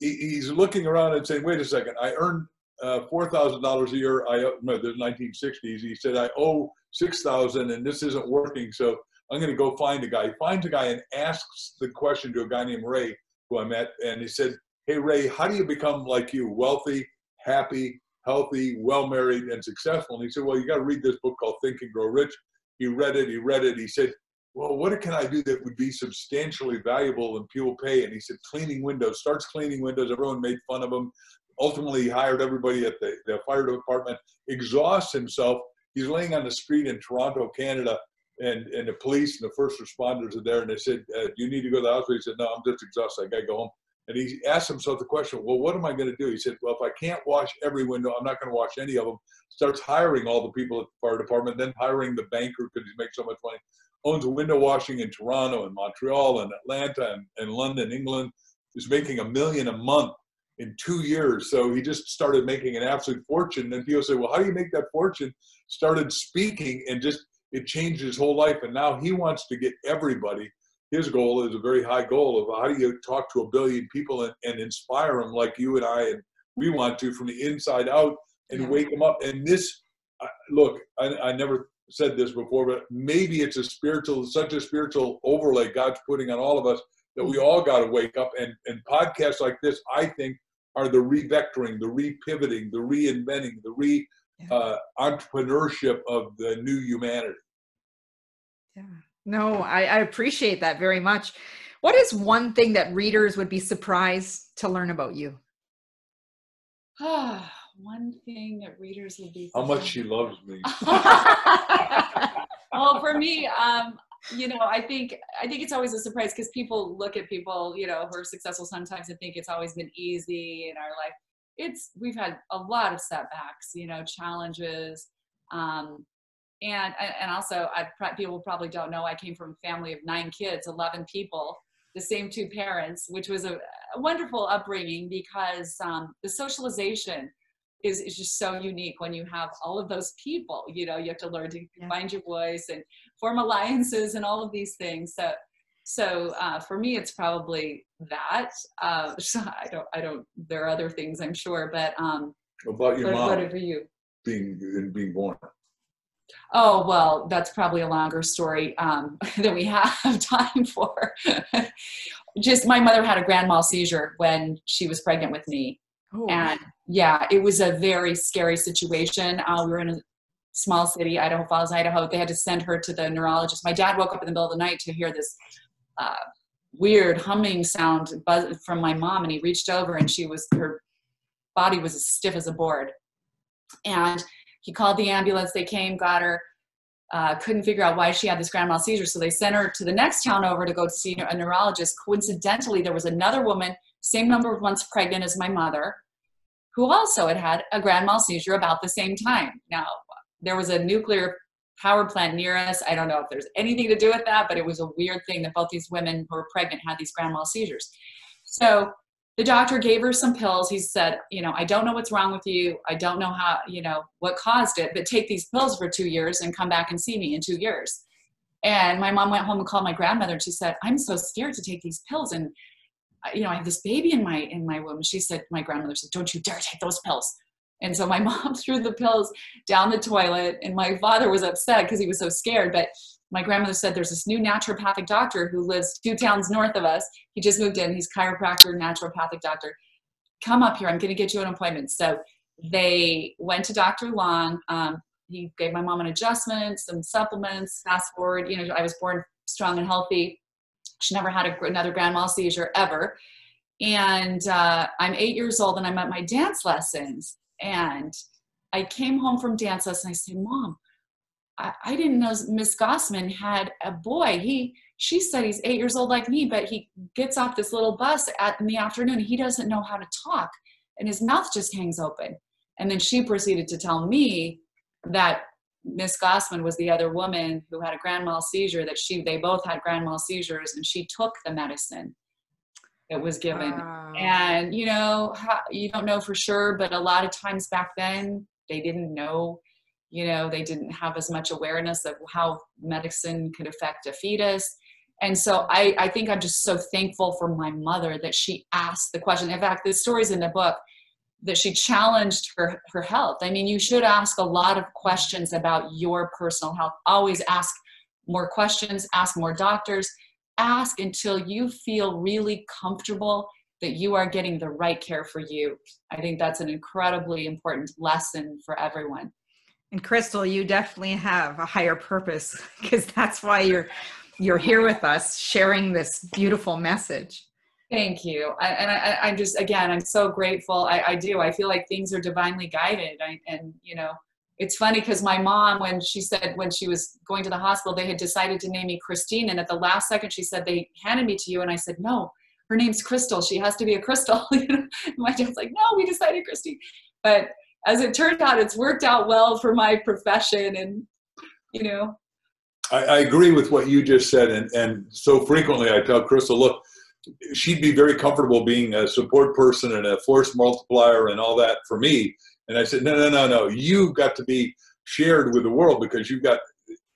he, he's looking around and saying, wait a second, I earn uh, $4,000 a year. I owe- no, there's 1960s. He said, I owe 6,000 and this isn't working. So I'm going to go find a guy. He finds a guy and asks the question to a guy named Ray, who I met. And he said, Hey, Ray, how do you become like you, wealthy, happy, healthy, well married, and successful? And he said, Well, you got to read this book called Think and Grow Rich. He read it. He read it. He said, well, what can I do that would be substantially valuable and people pay? And he said, cleaning windows. Starts cleaning windows. Everyone made fun of him. Ultimately, he hired everybody at the, the fire department. Exhausts himself. He's laying on the street in Toronto, Canada, and, and the police and the first responders are there. And they said, uh, "Do you need to go to the hospital?" He said, "No, I'm just exhausted. I got to go home." And he asked himself the question, "Well, what am I going to do?" He said, "Well, if I can't wash every window, I'm not going to wash any of them." Starts hiring all the people at the fire department, then hiring the banker because he makes so much money owns window washing in Toronto and Montreal and Atlanta and, and London, England, is making a million a month in two years. So he just started making an absolute fortune. And people say, well, how do you make that fortune? Started speaking and just it changed his whole life. And now he wants to get everybody. His goal is a very high goal of how do you talk to a billion people and, and inspire them like you and I and we want to from the inside out and wake them up. And this, look, I, I never said this before, but maybe it's a spiritual, such a spiritual overlay God's putting on all of us that we mm. all got to wake up. And, and podcasts like this, I think, are the revectoring, the repivoting, the reinventing, the re uh, entrepreneurship of the new humanity. Yeah. No, I, I appreciate that very much. What is one thing that readers would be surprised to learn about you? Ah, One thing that readers would be. How much she loves me. well, for me, um, you know, I think I think it's always a surprise because people look at people, you know, who are successful sometimes and think it's always been easy in our life. It's we've had a lot of setbacks, you know, challenges, um, and and also I people probably don't know I came from a family of nine kids, eleven people, the same two parents, which was a, a wonderful upbringing because um, the socialization is, is just so unique when you have all of those people you know you have to learn to Yeah. find your voice and form alliances and all of these things so so uh, for me it's probably that uh, so i don't i don't there are other things i'm sure but um About your what, mom whatever you being and being born. Oh, well, that's probably a longer story um, than we have time for. Just my mother had a grand mal seizure when she was pregnant with me. Oh, And yeah, it was a very scary situation. Uh, we were in a small city, Idaho Falls, Idaho. They had to send her to the neurologist. My dad woke up in the middle of the night to hear this uh, weird humming sound buzz from my mom, and he reached over, and she was her body was as stiff as a board. And he called the ambulance. They came, got her. Uh, couldn't figure out why she had this grand mal seizure, so they sent her to the next town over to go see a neurologist. Coincidentally, there was another woman, same number of months pregnant as my mother, who also had had a grand mal seizure about the same time. Now, there was a nuclear power plant near us. I don't know if there's anything to do with that, but it was a weird thing that both these women who were pregnant had these grand mal seizures. So the doctor gave her some pills. He said, you know, I don't know what's wrong with you. I don't know how, you know, what caused it, but take these pills for two years and come back and see me in two years. And my mom went home and called my grandmother and she said, I'm so scared to take these pills. And, you know, I have this baby in my, in my womb. She said, my grandmother said, don't you dare take those pills. And so my mom threw the pills down the toilet and my father was upset because he was so scared. But my grandmother said there's this new naturopathic doctor who lives two towns north of us. He just moved in. He's chiropractor, naturopathic doctor. Come up here. I'm going to get you an appointment. So they went to Dr. Long. Um, he gave my mom an adjustment, some supplements. Fast forward, you know, I was born strong and healthy. She never had a, another grand mal seizure ever. And uh, I'm eight years old and I'm at my dance lessons. And I came home from dance lesson. I said, Mom, I, I didn't know Miss Gossman had a boy. He she said he's eight years old like me, but he gets off this little bus at in the afternoon. He doesn't know how to talk, and his mouth just hangs open. And then she proceeded to tell me that Miss Gossman was the other woman who had a grand mal seizure. That she they both had grand mal seizures, and she took the medicine that was given. wow. And you know, you don't know for sure, but a lot of times back then they didn't know. You know, they didn't have as much awareness of how medicine could affect a fetus. And so I, I think I'm just so thankful for my mother that she asked the question. In fact, the story's in the book that she challenged her, her health. I mean, you should ask a lot of questions about your personal health. Always ask more questions, ask more doctors, ask until you feel really comfortable that you are getting the right care for you. I think that's an incredibly important lesson for everyone. And Crystal, you definitely have a higher purpose because that's why you're you're here with us sharing this beautiful message. Thank you. I, and I, I'm just, again, I'm so grateful. I, I do. I feel like things are divinely guided. I, and, you know, it's funny because my mom, when she said, when she was going to the hospital, they had decided to name me Christine. And at the last second, she said, they handed me to you. And I said, no, her name's Crystal. She has to be a Crystal. My dad's like, no, we decided Christine. But as it turned out, it's worked out well for my profession. And, you know, I, I agree with what you just said, and, and so frequently I tell Crystal, look, she'd be very comfortable being a support person and a force multiplier and all that for me. And I said, no, no, no, no, you've got to be shared with the world because you've got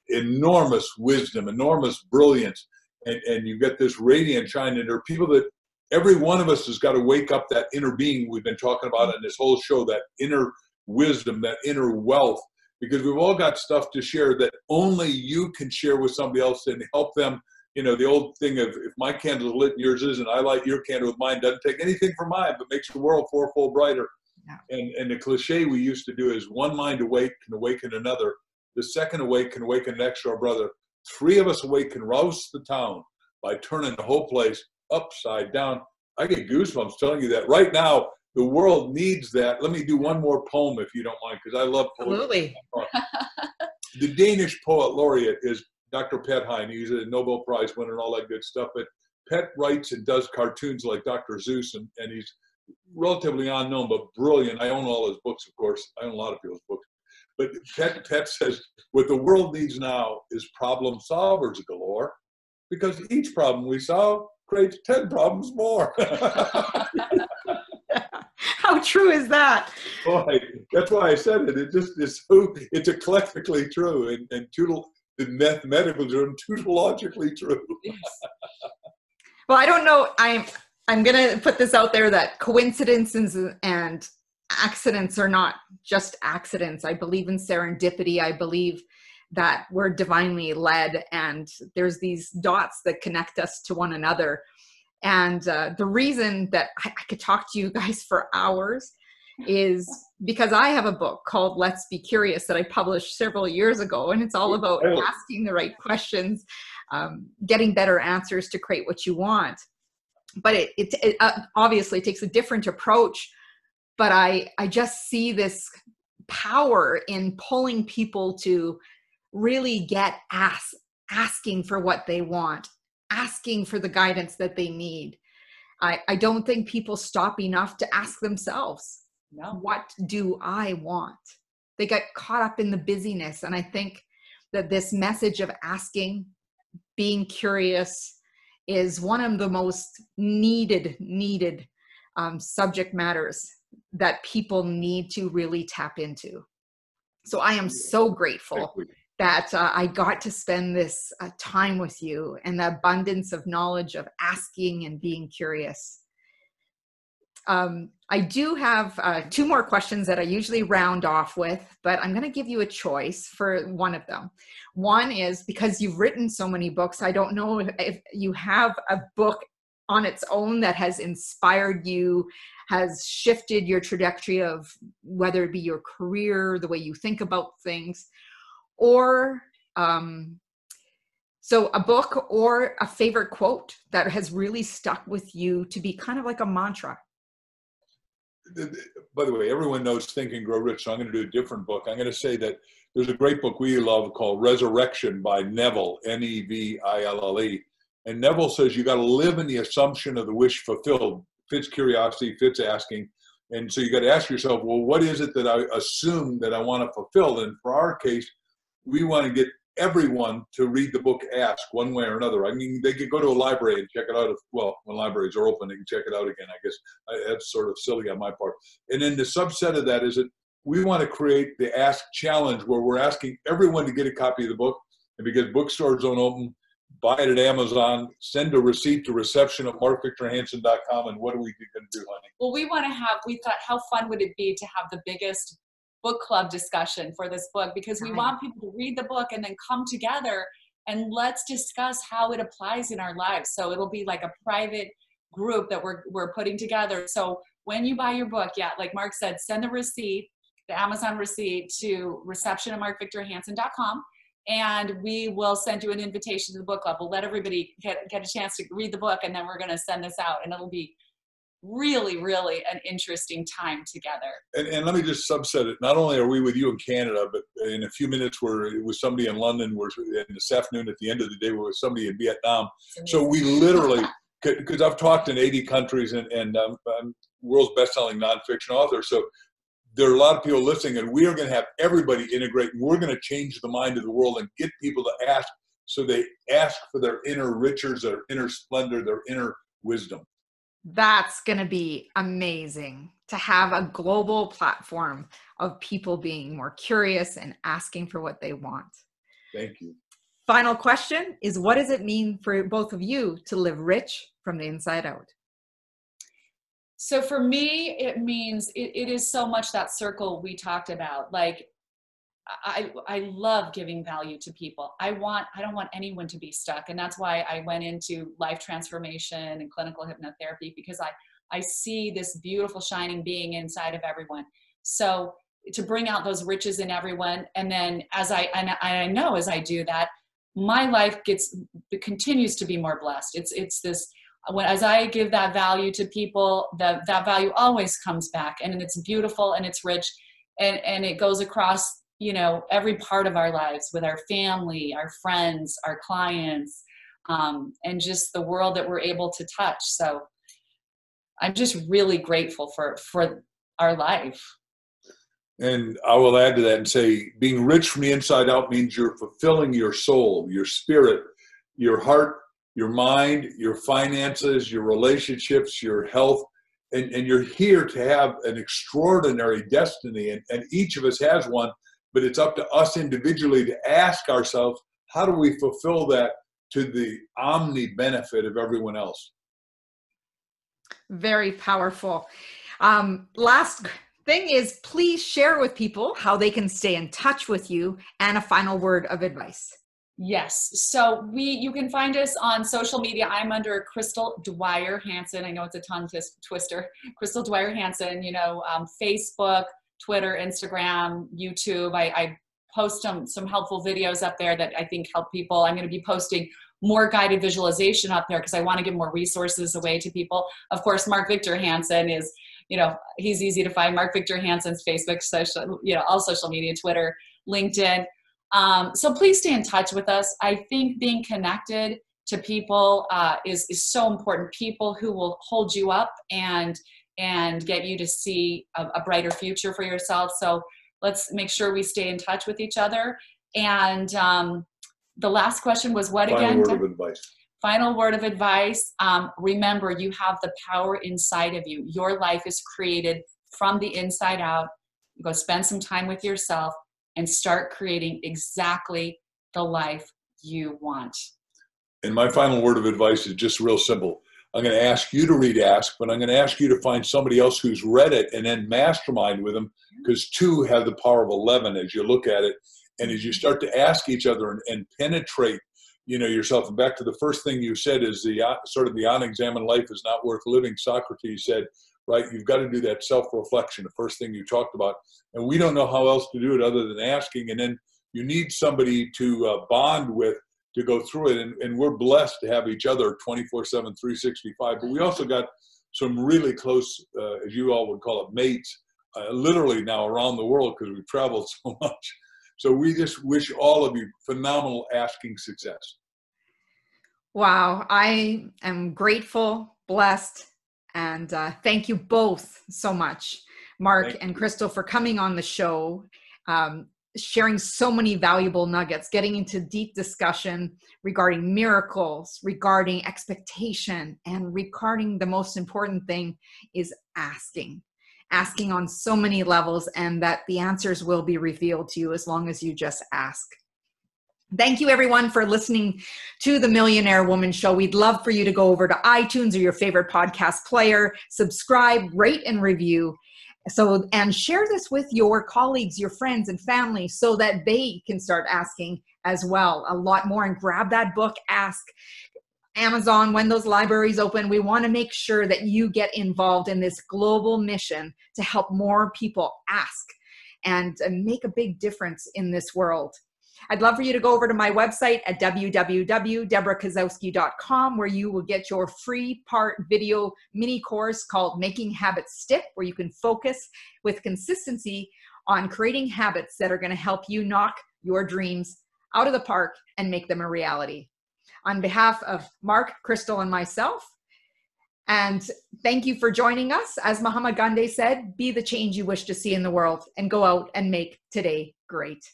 enormous wisdom, enormous brilliance, and, and you've got this radiant shine. And there are people that every one of us has got to wake up that inner being we've been talking about in this whole show, that inner wisdom, that inner wealth, because we've all got stuff to share that only you can share with somebody else and help them. You know, the old thing of if my candle is lit and yours isn't, I light your candle with mine, doesn't take anything from mine, but makes the world fourfold brighter. Yeah. And, and the cliche we used to do is one mind awake can awaken another. The second awake can awaken an extra brother. Three of us awake can rouse the town by turning the whole place upside down. I get goosebumps telling you that right now. The world needs that. Let me do one more poem if you don't mind, because I love poetry. Absolutely. The Danish poet laureate is Dr. Piet Hein. He's a Nobel Prize winner and all that good stuff. But Pet writes and does cartoons like Dr. Seuss, and, and he's relatively unknown but brilliant. I own all his books, of course. I own a lot of people's books. But Piet, Piet says what the world needs now is problem solvers galore, because each problem we solve creates 10 problems more. How true is that? Boy, that's why I said it. It just is so it's eclectically true and, and toodle the mathematical term tautologically true. Yes. well, I don't know. I'm I'm gonna put this out there that coincidences and accidents are not just accidents. I believe in serendipity. I believe that we're divinely led and there's these dots that connect us to one another. And uh, the reason that I, I could talk to you guys for hours is because I have a book called Let's Be Curious that I published several years ago, and it's all about asking the right questions, um, getting better answers to create what you want. But it, it, it uh, obviously takes a different approach. But I, I just see this power in pulling people to really get ask, asking for what they want, asking for the guidance that they need. I, I don't think people stop enough to ask themselves no. what do I want? They get caught up in the busyness. And I think that this message of asking, being curious, is one of the most needed, needed um, subject matters that people need to really tap into. So I am so grateful that uh, I got to spend this uh, time with you and the abundance of knowledge of asking and being curious. Um, I do have uh, two more questions that I usually round off with, but I'm going to give you a choice for one of them. One is because you've written so many books, I don't know if you have a book on its own that has inspired you, has shifted your trajectory of whether it be your career, the way you think about things, or um, so a book or a favorite quote that has really stuck with you to be kind of like a mantra by the way, everyone knows Think and Grow Rich, so I'm going to do a different book. I'm going to say that there's a great book we love called Resurrection by Neville, N E V I L L E. And Neville says you got to live in the assumption of the wish fulfilled. Fits curiosity, fits asking. And so you got to ask yourself, well, what is it that I assume that I want to fulfill? And for our case, we want to get everyone to read the book Ask one way or another. I mean, they could go to a library and check it out. If, well, when libraries are open, they can check it out again. I guess I, that's sort of silly on my part. And then the subset of that is that we want to create the Ask Challenge where we're asking everyone to get a copy of the book. And because bookstores don't open, buy it at Amazon, send a receipt to reception at markvictorhansen.com. And what are we going to do, honey? Well, we want to have, we thought, how fun would it be to have the biggest book club discussion for this book because we want people to read the book and then come together and let's discuss how it applies in our lives. So it'll be like a private group that we're we're putting together. So when you buy your book, yeah, like Mark said, send the receipt, the Amazon receipt to reception at markvictorhansen.com and we will send you an invitation to the book club. We'll let everybody get, get a chance to read the book and then we're going to send this out and it'll be really, really an interesting time together. And, and, let me just subset it. Not only are we with you in Canada, but in a few minutes we're with somebody in London. We're in this afternoon at the end of the day we're with somebody in Vietnam. So we literally, because I've talked in 80 countries and, and um, I'm world's best-selling nonfiction author. So there are a lot of people listening, and we are going to have everybody integrate. And we're going to change the mind of the world and get people to ask. So they ask for their inner riches, their inner splendor, their inner wisdom. That's going to be amazing to have a global platform of people being more curious and asking for what they want. Thank you. Final question is what does it mean for both of you to live rich from the inside out? So for me, it means it, it is so much that circle we talked about. Like I, I love giving value to people. I want, I don't want anyone to be stuck. And that's why I went into life transformation and clinical hypnotherapy because I, I see this beautiful shining being inside of everyone. So to bring out those riches in everyone. And then as I, and I know as I do that, my life gets, continues to be more blessed. It's, it's this, when, as I give that value to people, that, that value always comes back and it's beautiful and it's rich and, and it goes across you know every part of our lives with our family our friends our clients um, and just the world that we're able to touch. So i'm just really grateful for for our life. And i will add to that and say being rich from the inside out means you're fulfilling your soul your spirit your heart your mind your finances your relationships your health and, and you're here to have an extraordinary destiny, and, and each of us has one, but it's up to us individually to ask ourselves, how do we fulfill that to the omni benefit of everyone else? Very powerful. Um, last thing is please share with people how they can stay in touch with you and a final word of advice. Yes. So we you can find us on social media. I'm under Crystal Dwyer Hansen. I know it's a tongue twister. Crystal Dwyer Hansen, you know, um, Facebook, Twitter, Instagram, YouTube. I, I post some some helpful videos up there that I think help people. I'm going to be posting more guided visualization up there because I want to give more resources away to people. Of course, Mark Victor Hansen is, you know, he's easy to find. Mark Victor Hansen's Facebook, social, you know, all social media, Twitter, LinkedIn. Um, so please stay in touch with us. I think being connected to people uh, is is so important. People who will hold you up and and get you to see a, a brighter future for yourself. So let's make sure we stay in touch with each other. And um, the last question was what Final again? Word of advice. Final word of advice. Um, remember, you have the power inside of you. Your life is created from the inside out. You go spend some time with yourself and start creating exactly the life you want. And my final word of advice is just real simple. I'm going to ask you to read Ask, but I'm going to ask you to find somebody else who's read it and then mastermind with them because two have the power of 11 as you look at it. And as you start to ask each other and, and penetrate, you know, yourself. And back to the first thing you said is the uh, sort of the unexamined life is not worth living. Socrates said, right? You've got to do that self reflection, the first thing you talked about. And we don't know how else to do it other than asking. And then you need somebody to uh, bond with to go through it. And, and we're blessed to have each other 24 7, 365. But we also got some really close, uh, as you all would call it, mates, uh, literally now around the world because we've traveled so much. So we just wish all of you phenomenal asking success. Wow, I am grateful, blessed, and uh, thank you both so much, Mark thank and. Crystal, for coming on the show, um, sharing so many valuable nuggets, getting into deep discussion regarding miracles, regarding expectation, and regarding the most important thing is asking. Asking on so many levels, and that the answers will be revealed to you as long as you just ask. Thank you, everyone, for listening to the Millionaire Woman Show. We'd love for you to go over to iTunes or your favorite podcast player, subscribe, rate, and review. So, and share this with your colleagues, your friends, and family so that they can start asking as well a lot more and grab that book, ask. Amazon, when those libraries open, we want to make sure that you get involved in this global mission to help more people ask and make a big difference in this world. I'd love for you to go over to my website at www.debrakasowski.com where you will get your free part video mini course called Making Habits Stick, where you can focus with consistency on creating habits that are going to help you knock your dreams out of the park and make them a reality. On behalf of Mark, Crystal, and myself, and thank you for joining us. As Mahatma Gandhi said, be the change you wish to see in the world and go out and make today great.